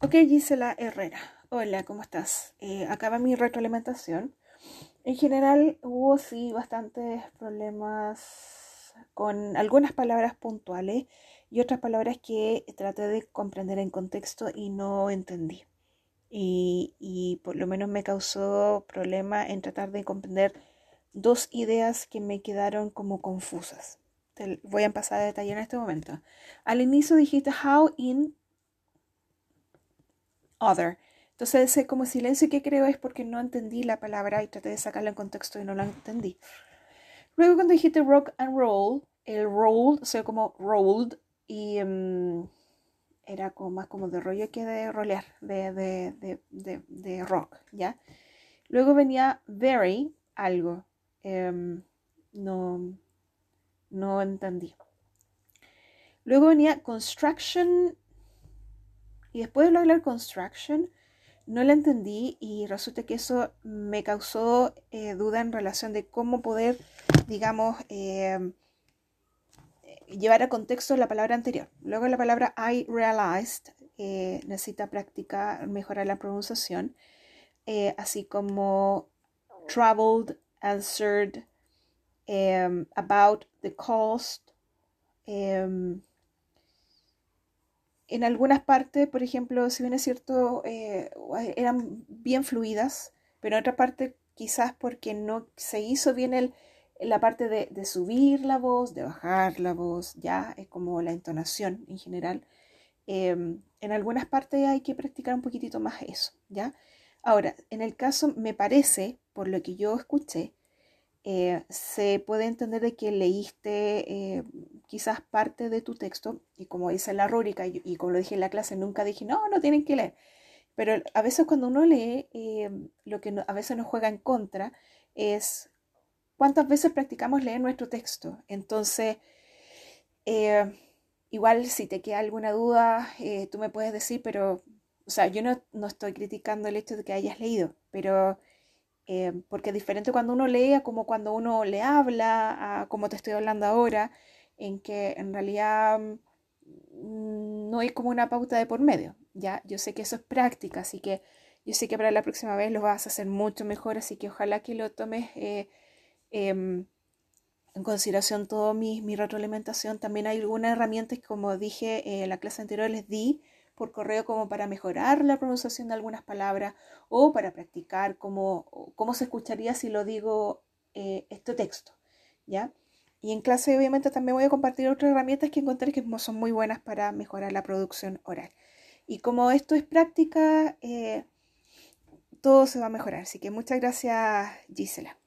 Ok, Gisela Herrera. Hola, ¿cómo estás? Eh, acaba mi retroalimentación. En general hubo sí bastantes problemas con algunas palabras puntuales y otras palabras que traté de comprender en contexto y no entendí. Y, por lo menos me causó problema en tratar de comprender dos ideas que me quedaron como confusas. Voy a pasar a detallar en este momento. Al inicio dijiste how in other. Entonces ese como silencio que creo es porque no entendí la palabra y traté de sacarla en contexto y no la entendí. Luego cuando dijiste rock and roll, el roll, o sea, como rolled y um, era como más como de rollo que de rolear, de, de, de, de, rock, ¿ya? Luego venía very, algo. Um, no, no entendí. Luego venía construction y después de hablar construction, no la entendí y resulta que eso me causó eh, duda en relación de cómo poder, digamos, eh, llevar a contexto la palabra anterior. Luego la palabra I realized eh, necesita practicar, mejorar la pronunciación, así como traveled, answered, about the cost. En algunas partes, por ejemplo, si bien es cierto, eh, eran bien fluidas, pero en otra parte quizás porque no se hizo bien el, la parte de, subir la voz, de bajar la voz, ya es como la entonación en general. Eh, en algunas partes hay que practicar un poquitito más eso, ¿ya? Ahora, en el caso, me parece, por lo que yo escuché, eh, se puede entender de que leíste eh, quizás parte de tu texto y como dice la rúbrica y, como lo dije en la clase, nunca dije, no, no tienen que leer. Pero a veces cuando uno lee, eh, lo que a veces nos juega en contra es cuántas veces practicamos leer nuestro texto. Entonces, igual si te queda alguna duda, tú me puedes decir, pero, o sea, yo no, no estoy criticando el hecho de que hayas leído, pero eh, porque es diferente cuando uno lee como cuando uno le habla, a como te estoy hablando ahora, en que en realidad mm, no hay como una pauta de por medio. Ya, yo sé que eso es práctica, así que yo sé que para la próxima vez lo vas a hacer mucho mejor, así que ojalá que lo tomes eh, em, en consideración todo mi, mi retroalimentación. También hay algunas herramientas como dije eh, en la clase anterior, les di por correo como para mejorar la pronunciación de algunas palabras o para practicar cómo, cómo se escucharía si lo digo eh, este texto, ¿ya? Y en clase obviamente también voy a compartir otras herramientas que encontré que son muy buenas para mejorar la producción oral. Y como esto es práctica, eh, todo se va a mejorar. Así que muchas gracias Gisela.